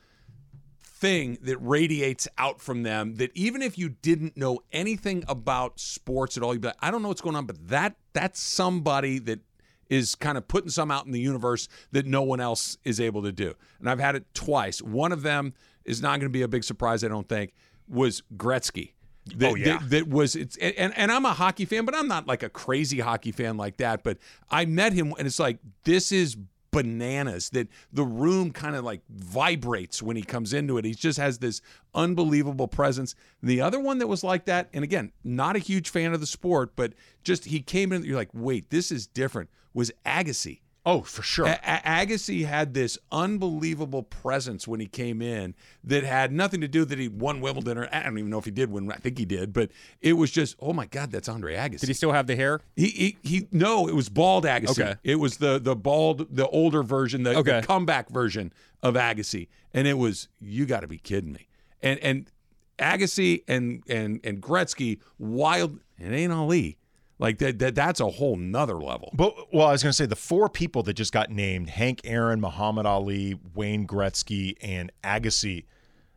thing that radiates out from them that even if you didn't know anything about sports at all, you'd be like, I don't know what's going on, but that that's somebody that is kind of putting some out in the universe that no one else is able to do. And I've had it twice. One of them is not going to be a big surprise, I don't think, was Gretzky. That, Oh, yeah. that, that was it's and, and I'm a hockey fan, but I'm not like a crazy hockey fan like that. But I met him and it's like this is bananas that the room kind of like vibrates when he comes into it. He just has this unbelievable presence. The other one that was like that, and again, not a huge fan of the sport, but just he came in, you're like, wait, this is different, was Agassi. Oh, for sure. A- Agassi had this unbelievable presence when he came in that had nothing to do that he won Wimbledon or I don't even know if he did win. I think he did, but it was just oh my god, that's Andre Agassi. Did he still have the hair? He, he he no, it was bald Agassi. Okay. It was the the bald, the older version, the, the comeback version of Agassi, and it was you got to be kidding me. And and Agassi and and and Gretzky, wild. It ain't Ali. Like that, that that's a whole nother level. But well, I was going to say the four people that just got named: Hank Aaron, Muhammad Ali, Wayne Gretzky, and Agassi.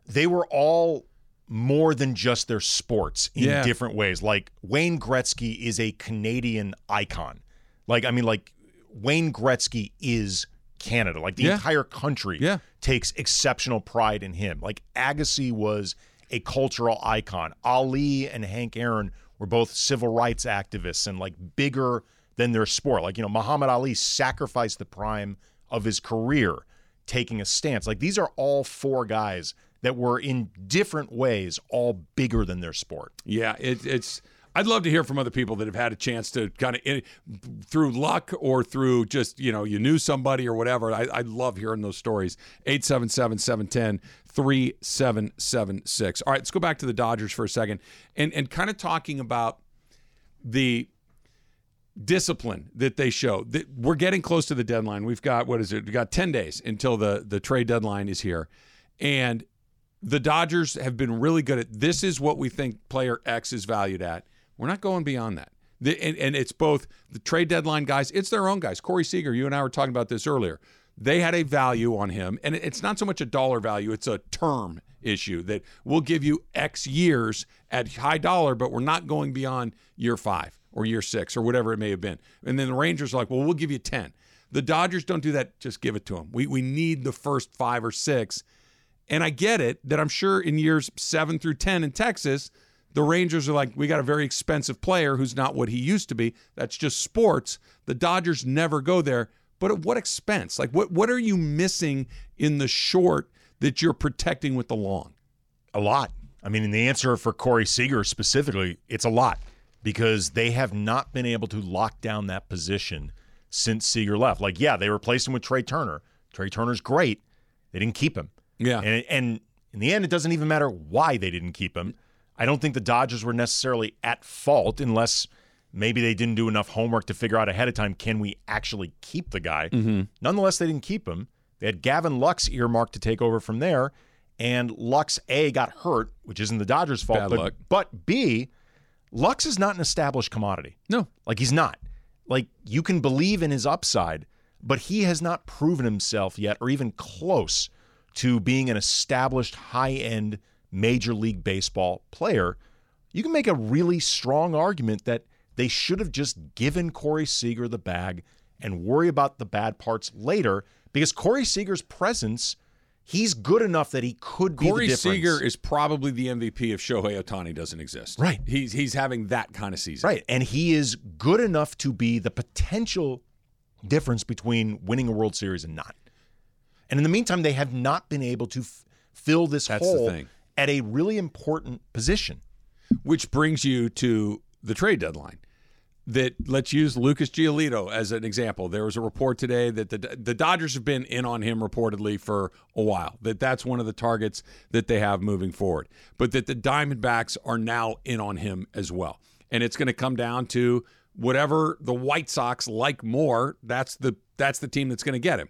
They were all more than just their sports in Yeah. different ways. Like Wayne Gretzky is a Canadian icon. Like I mean, like Wayne Gretzky is Canada. Like the Yeah. entire country Yeah. takes exceptional pride in him. Like Agassi was a cultural icon. Ali and Hank Aaron were both civil rights activists and like bigger than their sport. Like, you know, Muhammad Ali sacrificed the prime of his career taking a stance. Like these are all four guys that were in different ways all bigger than their sport. Yeah, it, it's. I'd love to hear from other people that have had a chance to kind of through luck or through just you know you knew somebody or whatever. I, I love hearing those stories. 877-710-3776. All right, let's go back to the Dodgers for a second and and kind of talking about the discipline that they show. That we're getting close to the deadline. We've got what is it? We've got 10 days until the the trade deadline is here. And the Dodgers have been really good at this is what we think player X is valued at. We're not going beyond that. The, and, and it's both the trade deadline guys, it's their own guys. Corey Seager, you and I were talking about this earlier. They had a value on him, and it's not so much a dollar value, it's a term issue that we'll give you X years at high dollar, but we're not going beyond year five or year six or whatever it may have been. And then the Rangers are like, well, we'll give you 10. The Dodgers don't do that, just give it to them. We, we need the first five or six. And I get it that I'm sure in years seven through 10 in Texas, the Rangers are like, we got a very expensive player who's not what he used to be. That's just sports. The Dodgers never go there. But at what expense? Like, what, what are you missing in the short that you're protecting with the long? A lot. I mean, in the answer for Corey Seager specifically, it's a lot because they have not been able to lock down that position since Seager left. Like, yeah, they replaced him with Trea Turner. Trea Turner's great. They didn't keep him. Yeah. And, and in the end, it doesn't even matter why they didn't keep him. I don't think the Dodgers were necessarily at fault unless maybe they didn't do enough homework to figure out ahead of time can we actually keep the guy. Mm-hmm. Nonetheless, they didn't keep him. They had Gavin Lux earmarked to take over from there, and Lux A got hurt, which isn't the Dodgers' fault, Bad but, luck. but B, Lux is not an established commodity. No. Like he's not. Like you can believe in his upside, but he has not proven himself yet or even close to being an established high-end major league baseball player. You can make a really strong argument that they should have just given Corey Seager the bag and worry about the bad parts later because Corey Seager's presence, he's good enough that he could be Corey. Seager is probably the MVP if Shohei Ohtani doesn't exist. Right. He's he's having that kind of season. Right. And he is good enough to be the potential difference between winning a World Series and not. And in the meantime, they have not been able to f- fill this That's hole thing. at a really important position. Which brings you to the trade deadline. That let's use Lucas Giolito as an example. There was a report today that the the Dodgers have been in on him reportedly for a while. That that's one of the targets that they have moving forward. But that the Diamondbacks are now in on him as well. And it's going to come down to whatever the White Sox like more. That's the that's the team that's going to get him.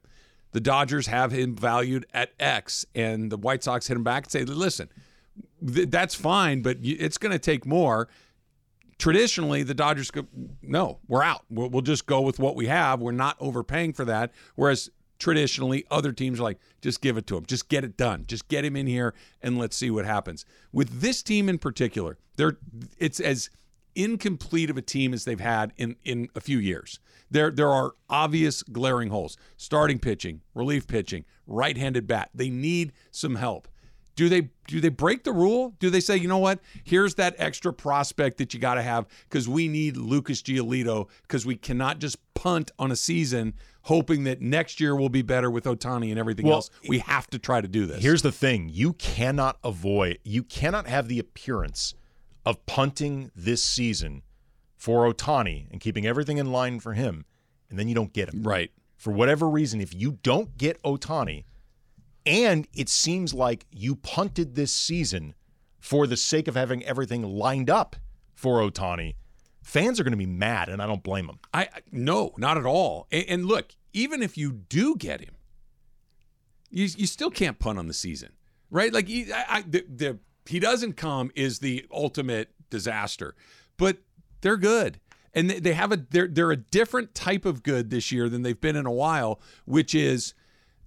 The Dodgers have him valued at X, and the White Sox hit him back and say, "Listen, th- that's fine, but it's going to take more." Traditionally, the Dodgers go, "No, we're out. We'll, we'll just go with what we have. We're not overpaying for that." Whereas traditionally, other teams are like, "Just give it to him. Just get it done. Just get him in here, and let's see what happens." With this team in particular, they're it's as incomplete of a team as they've had in in a few years. There there are obvious glaring holes. Starting pitching, relief pitching, right-handed bat. They need some help. Do they do they break the rule? Do they say, "You know what? Here's that extra prospect that you got to have cuz we need Lucas Giolito cuz we cannot just punt on a season hoping that next year will be better with Ohtani and everything Well, else. We have to try to do this." Here's the thing you cannot avoid, you cannot have the appearance of punting this season for Ohtani and keeping everything in line for him, and then you don't get him. right. For whatever reason, if you don't get Ohtani, and it seems like you punted this season for the sake of having everything lined up for Ohtani, fans are going to be mad, and I don't blame them. I no, not at all. And, and look, even if you do get him, you you still can't punt on the season, right? Like he, I, the, the he doesn't come is the ultimate disaster, but they're good. And they have a they're they're a different type of good this year than they've been in a while, which is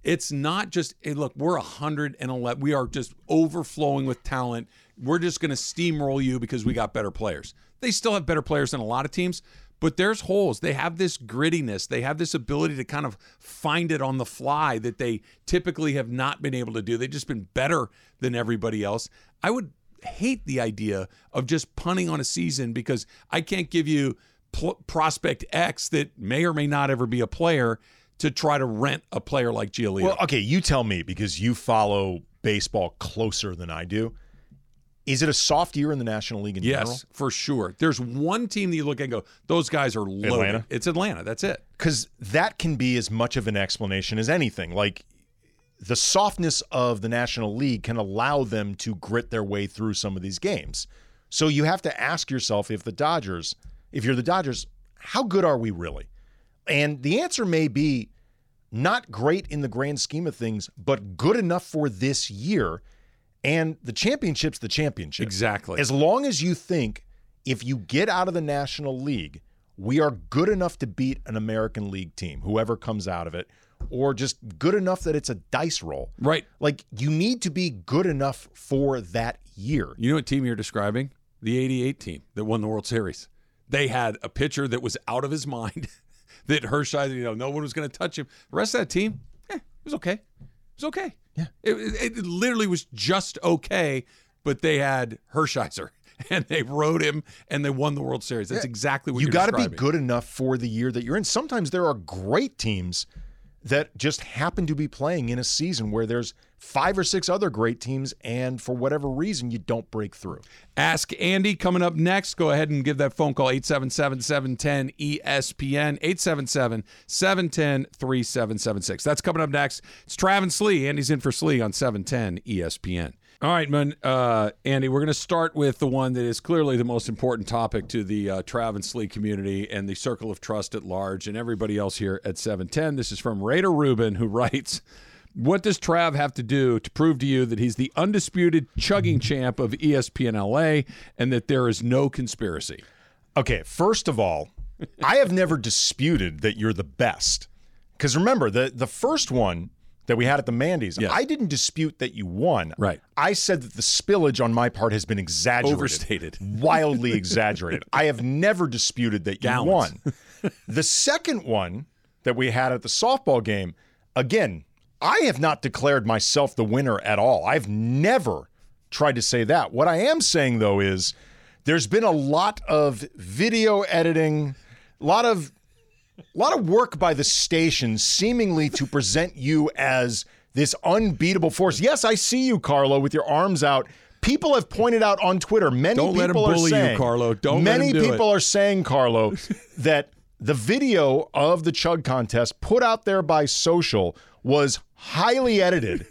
it's not just hey, look, we're 111. We are just overflowing with talent. We're just going to steamroll you because we got better players. They still have better players than a lot of teams, but there's holes. They have this grittiness. They have this ability to kind of find it on the fly that they typically have not been able to do. They've just been better than everybody else. I would hate the idea of just punting on a season because I can't give you pl- prospect X that may or may not ever be a player to try to rent a player like Giolito. Well, okay, you tell me because you follow baseball closer than I do. Is it a soft year in the National League in yes, general? for sure. There's one team that you look at and go, those guys are loaded. Atlanta? It's Atlanta. That's it. Because that can be as much of an explanation as anything. Like the softness of the National League can allow them to grit their way through some of these games. So you have to ask yourself if the Dodgers, if you're the Dodgers, how good are we really? And the answer may be not great in the grand scheme of things, but good enough for this year. And the championship's the championship. Exactly. As long as you think if you get out of the National League, we are good enough to beat an American League team, whoever comes out of it, or just good enough that it's a dice roll. Right. Like you need to be good enough for that year. You know what team you're describing? The 88 team that won the World Series. They had a pitcher that was out of his mind, that Hershiser, you know, no one was going to touch him. The rest of that team, eh, it was okay. It was okay. Yeah. It, it, it literally was just okay, but they had Hershiser and they rode him and they won the World Series. That's exactly what you got to be good enough for the year that you're in. Sometimes there are great teams that just happen to be playing in a season where there's five or six other great teams, and for whatever reason, you don't break through. Ask Andy coming up next. Go ahead and give that phone call 877 710 ESPN 877 710 3776. That's coming up next. It's Travis Sli. Andy's in for Sli on E 710 ESPN. All right, man. Uh, Andy, we're going to start with the one that is clearly the most important topic to the uh, Travis Lee community and the circle of trust at large and everybody else here at 710. This is from Raider Rubin, who writes What does Trav have to do to prove to you that he's the undisputed chugging champ of ESPN LA and that there is no conspiracy? Okay, first of all, I have never disputed that you're the best. Because remember, the the first one that we had at the Mandy's, Yes. I didn't dispute that you won. Right. I said that the spillage on my part has been exaggerated. Overstated. Wildly exaggerated. I have never disputed that you won. the second one that we had at the softball game, again, I have not declared myself the winner at all. I've never tried to say that. What I am saying though is there's been a lot of video editing, a lot of a lot of work by the station seemingly to present you as this unbeatable force. Yes, I see you, Carlo, with your arms out. People have pointed out on Twitter. Many Don't people are bully you, saying, Carlo. Don't let many do people it. are saying, Carlo, that the video of the chug contest put out there by social was highly edited,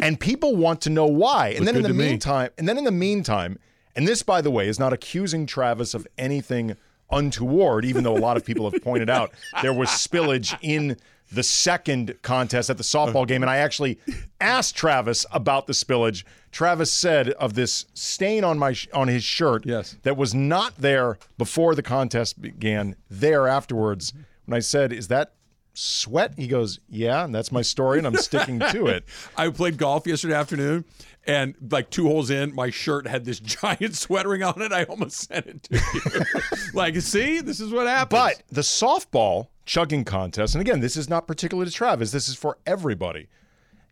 and people want to know why. And then in the to me. meantime, and then in the meantime, and this, by the way, is not accusing Travis of anything untoward, even though a lot of people have pointed out there was spillage in the second contest at the softball game. And I actually asked Travis about the spillage. Travis said of this stain on my sh- on his shirt Yes. that was not there before the contest began, there afterwards. When I said, Is that sweat? He goes, Yeah, and that's my story, and I'm sticking to it. I played golf yesterday afternoon, and like two holes in, my shirt had this giant sweat ring on it. I almost sent it to you. like, see, this is what happens. But the softball chugging contest, and again, this is not particular to Travis, this is for everybody.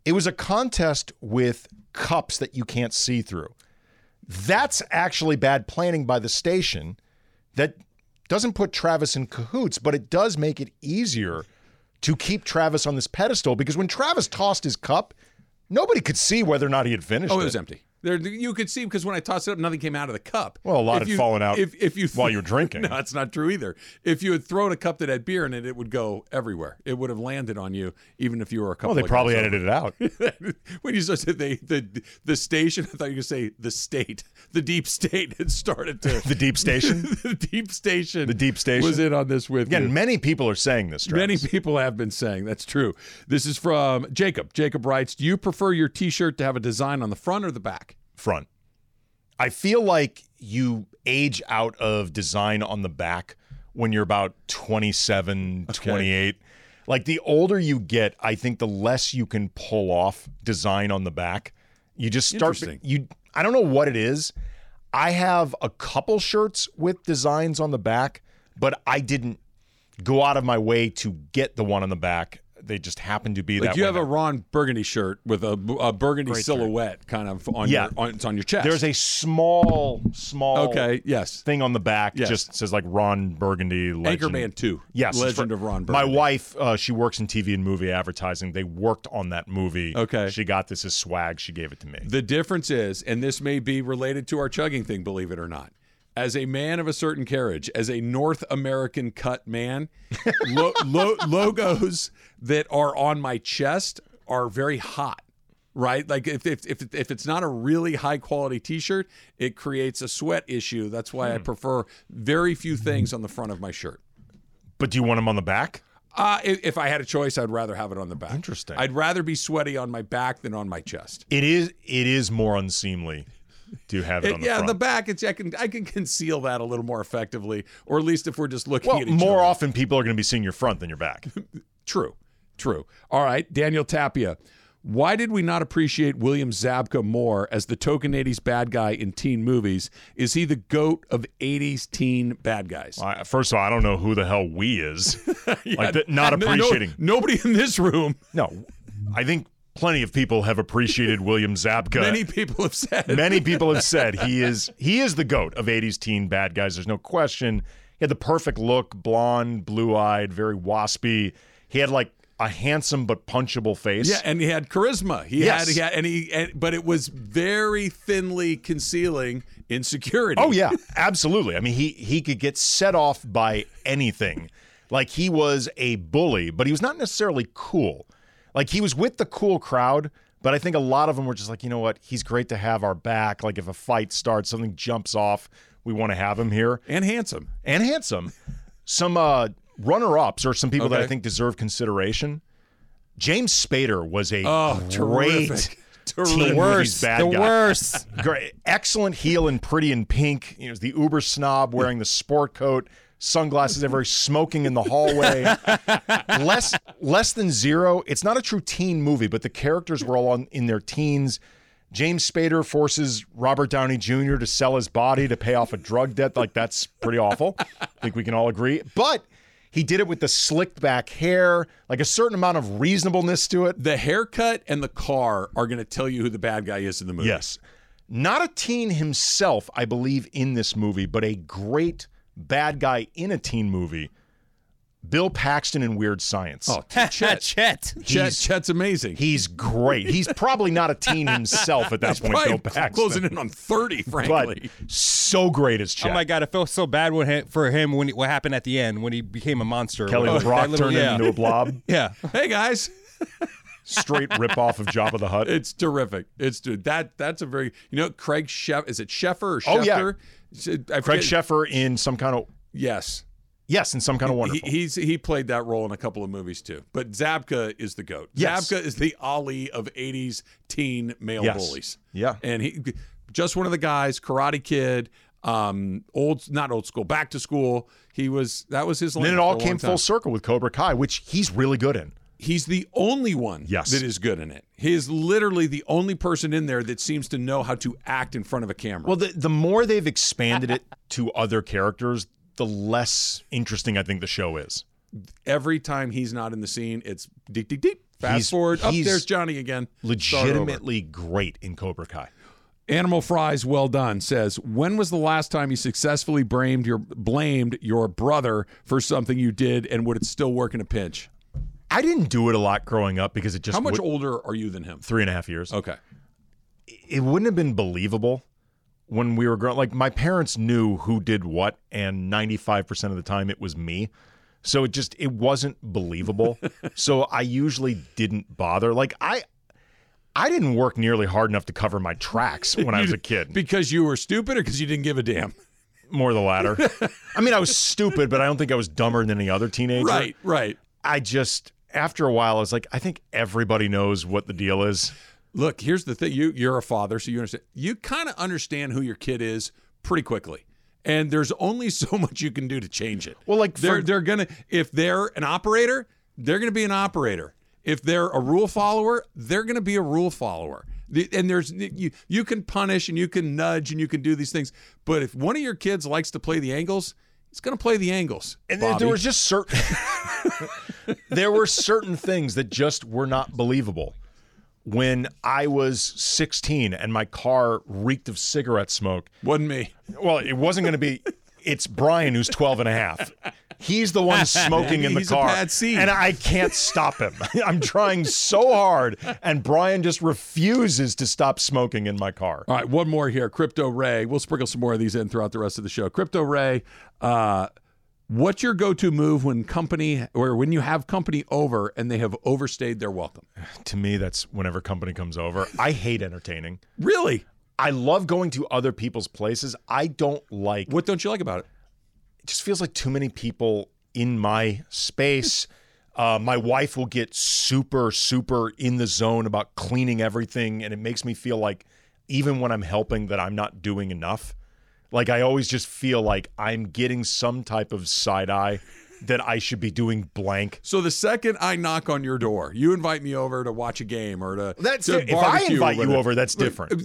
It was a contest with cups that you can't see through. That's actually bad planning by the station that doesn't put Travis in cahoots, but it does make it easier to keep Travis on this pedestal because when Travis tossed his cup, nobody could see whether or not he had finished oh, it it. was empty. There, you could see because when I tossed it up, nothing came out of the cup. Well, a lot If had you- fallen out if, if you while you were drinking. No, that's not true either. If you had thrown a cup that had beer in it, it would go everywhere. It would have landed on you, even if you were a couple. Well, they probably edited it out. when you said they, the the station, I thought you were going to say the state, the deep state had started to The deep station. the deep station. The deep station. was in on this with Again, you. many people are saying this. Travis. Many people have been saying that's true. This is from Jacob. Jacob writes, "Do you prefer your T-shirt to have a design on the front or the back?" Front. I feel like you age out of design on the back when you're about 27, 28. Like the older you get, I think the less you can pull off design on the back. You just start you I don't know what it is. I have a couple shirts with designs on the back, but I didn't go out of my way to get the one on the back. They just happen to be Like that you way have a. Ron Burgundy shirt with a, a burgundy Great shirt. silhouette, kind of on Yeah. your on, it's on your chest. There's a small, small okay, yes, thing on the back Yes. just says like Ron Burgundy legend. Anchorman Two. Yes, Legend for- of Ron. Burgundy. My wife, uh, she works in TV and movie advertising. They worked on that movie. Okay. she got this as swag. She gave it to me. The difference is, and this may be related to our chugging thing, believe it or not. As a man of a certain carriage, as a North American cut man, lo- lo- logos that are on my chest are very hot, right? Like if, if, if, if it's not a really high quality t shirt, it creates a sweat issue. That's why I prefer very few things on the front of my shirt. But do you want them on the back? Uh, if, if I had a choice, I'd rather have it on the back. Interesting. I'd rather be sweaty on my back than on my chest. It is it is more unseemly to have it, It- on the back. yeah, front. the back. It's I can I can conceal that a little more effectively, or at least if we're just looking well, at each more other. often people are going to be seeing your front than your back. True, true. All right, Daniel Tapia. Why did we not appreciate William Zabka more as the token 80s bad guy in teen movies? Is he the goat of 80s teen bad guys? I, first of all, I don't know who the hell we is. like that, not No- no- appreciating. nobody in this room. No, I think plenty of people have appreciated William Zabka. Many people have said. Many people have said he is he is the goat of 80s teen bad guys. There's no question. He had the perfect look, blonde, blue-eyed, very waspy. He had like a handsome but punchable face. Yeah, and he had charisma. He Yes. had, he had, and he, and, but it was very thinly concealing insecurity. Oh yeah, absolutely. I mean, he he could get set off by anything. Like he was a bully, but he was not necessarily cool. Like he was with the cool crowd, but I think a lot of them were just like, you know what? He's great to have our back. Like if a fight starts, something jumps off, we want to have him here. and handsome. And handsome. Some uh runner-ups are some people that I think deserve consideration. James Spader was a Oh, great terrific. teen Worst. bad the guy. worst. Great, excellent heel in Pretty in Pink. He was the uber snob wearing the sport coat, sunglasses, every smoking in the hallway. less less than zero. It's not a true teen movie, but the characters were all on, in their teens. James Spader forces Robert Downey Jr. to sell his body to pay off a drug debt. Like that's pretty awful. I think we can all agree. But he did it with the slicked back hair, like a certain amount of reasonableness to it. The haircut and the car are going to tell you who the bad guy is in the movie. Yes. Not a teen himself, I believe, in this movie, but a great bad guy in a teen movie. Bill Paxton in Weird Science. Oh, Chet. Chet. Chet. Chet's amazing. He's great. He's probably not a teen himself at that point, Bill Paxton. closing in on 30, frankly. but so great as Chet. Oh my god, I felt so bad when, for him when what happened at the end when he became a monster. Kelly When- LeBrock that little- turned yeah. into a blob. Yeah. hey, guys. Straight ripoff of Jabba the Hutt. It's terrific. It's dude, that that's a very you know Craig Sheff is it Sheffer or Oh, yeah. Craig Sheffer in some kind of Yes. Yes, in some kind of He, wonderful. he's he played that role in a couple of movies too. But Zabka is the goat. Yes. Zabka is the Ali of 80s teen male Yes. bullies. Yeah. And he just one of the guys, Karate Kid, um old not old school, back to school. He was that was his and then it all for a long came full circle with Cobra Kai, which he's really good in. He's the only one Yes. that is good in it. He is literally the only person in there that seems to know how to act in front of a camera. Well, the, the more they've expanded it to other characters, the less interesting I think the show is. every time he's not in the scene, it's deep, deep, deep. Fast He's- forward. Up he's there's Johnny again. Legitimately great in Cobra Kai. Animal Fries, well done. Says, when was the last time you successfully blamed your blamed your brother for something you did, and would it still work in a pinch? I didn't do it a lot growing up because it just How much would- older are you than him? three and a half years. Okay. It wouldn't have been believable when we were growing. Like my parents knew who did what, and ninety five percent of the time it was me. So it just it wasn't believable. so I usually didn't bother. Like I. I didn't work nearly hard enough to cover my tracks when I was a kid. Because you were stupid, or because you didn't give a damn? More the latter. I mean, I was stupid, but I don't think I was dumber than any other teenager. Right, right. I just after a while I was like, I think everybody knows what the deal is. Look, here's the thing. You you're a father, so you understand. You kind of understand who your kid is pretty quickly. And there's only so much you can do to change it. Well, like, they're for- they're gonna if they're an operator, they're gonna be an operator. If they're a rule follower, they're gonna be a rule follower. The- And there's you you can punish and you can nudge and you can do these things, but if one of your kids likes to play the angles, he's gonna play the angles. And Bobby. there was just certain there were certain things that just were not believable. When I was 16 and my car reeked of cigarette smoke, wasn't me. well, it wasn't going to be. It's Brian who's 12 and a half. He's the one smoking in the He's a car. And I can't stop him. I'm trying so hard. And Brian just refuses to stop smoking in my car. All right, one more here. Crypto Ray. We'll sprinkle some more of these in throughout the rest of the show. Crypto Ray, uh, what's your go-to move when company or when you have company over and they have overstayed their welcome? To me, that's whenever company comes over. I hate entertaining. Really? I love going to other people's places. I don't like What don't you like about it? it just feels like too many people in my space. Uh, my wife will get super, super in the zone about cleaning everything, and it makes me feel like even when I'm helping, that I'm not doing enough. Like I always just feel like I'm getting some type of side eye that I should be doing blank. So the second I knock on your door, you invite me over to watch a game or to That's to if I barbecue invite you over, that's different.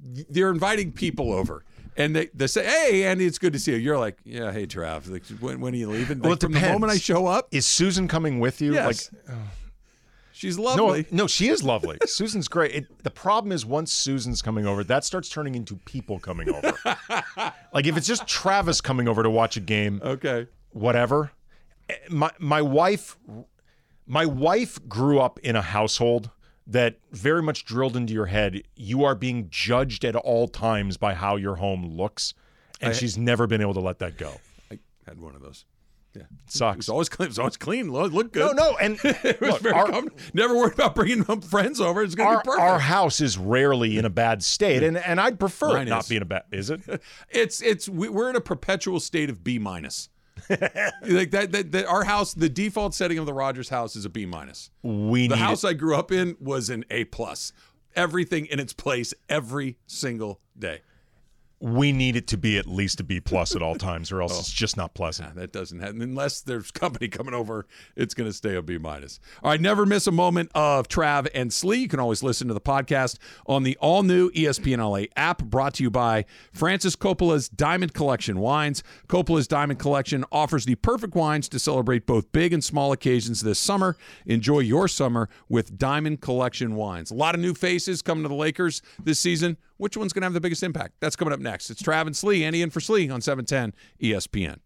They're inviting people over. And they, they say, "Hey, Andy, it's good to see you." You're like, "Yeah, hey, Trav. Like, when, when are you leaving?" Well, it from the moment I show up, Is Susan coming with you? yes, oh. She's lovely. no, no, she is lovely. Susan's great. It, the problem is once Susan's coming over, that starts turning into people coming over. like if it's just Travis coming over to watch a game, Okay, whatever. Eh, My my wife my wife grew up in a household that very much drilled into your head you are being judged at all times by how your home looks and she's never been able to let that go. I had one of those. Yeah, It sucks. it's always clean. It's always clean. Look, good. No, no, and it was look, very our, Never worried about bringing friends over. It's going to our, be perfect. our house is rarely in a bad state, and, and I'd prefer Mine it not is. be in a bad. Is it? it's it's we- we're in a perpetual state of B minus. like that, that, that, our house, the default setting of the Rodgers house is a B minus. We The house it. I grew up in was an A plus. Everything in its place every single day. We need it to be at least a B plus at all times, or else Oh. it's just not pleasant. That doesn't happen unless there's company coming over. It's going to stay a B minus. All right, never miss a moment of Trav and Sli. You can always listen to the podcast on the all new ESPN LA app. Brought to you by Francis Coppola's Diamond Collection Wines. Coppola's Diamond Collection offers the perfect wines to celebrate both big and small occasions this summer. Enjoy your summer with Diamond Collection Wines. A lot of new faces coming to the Lakers this season. Which one's going to have the biggest impact? That's coming up next. It's Trav and Sli. Andy in for Sli on E 710 ESPN.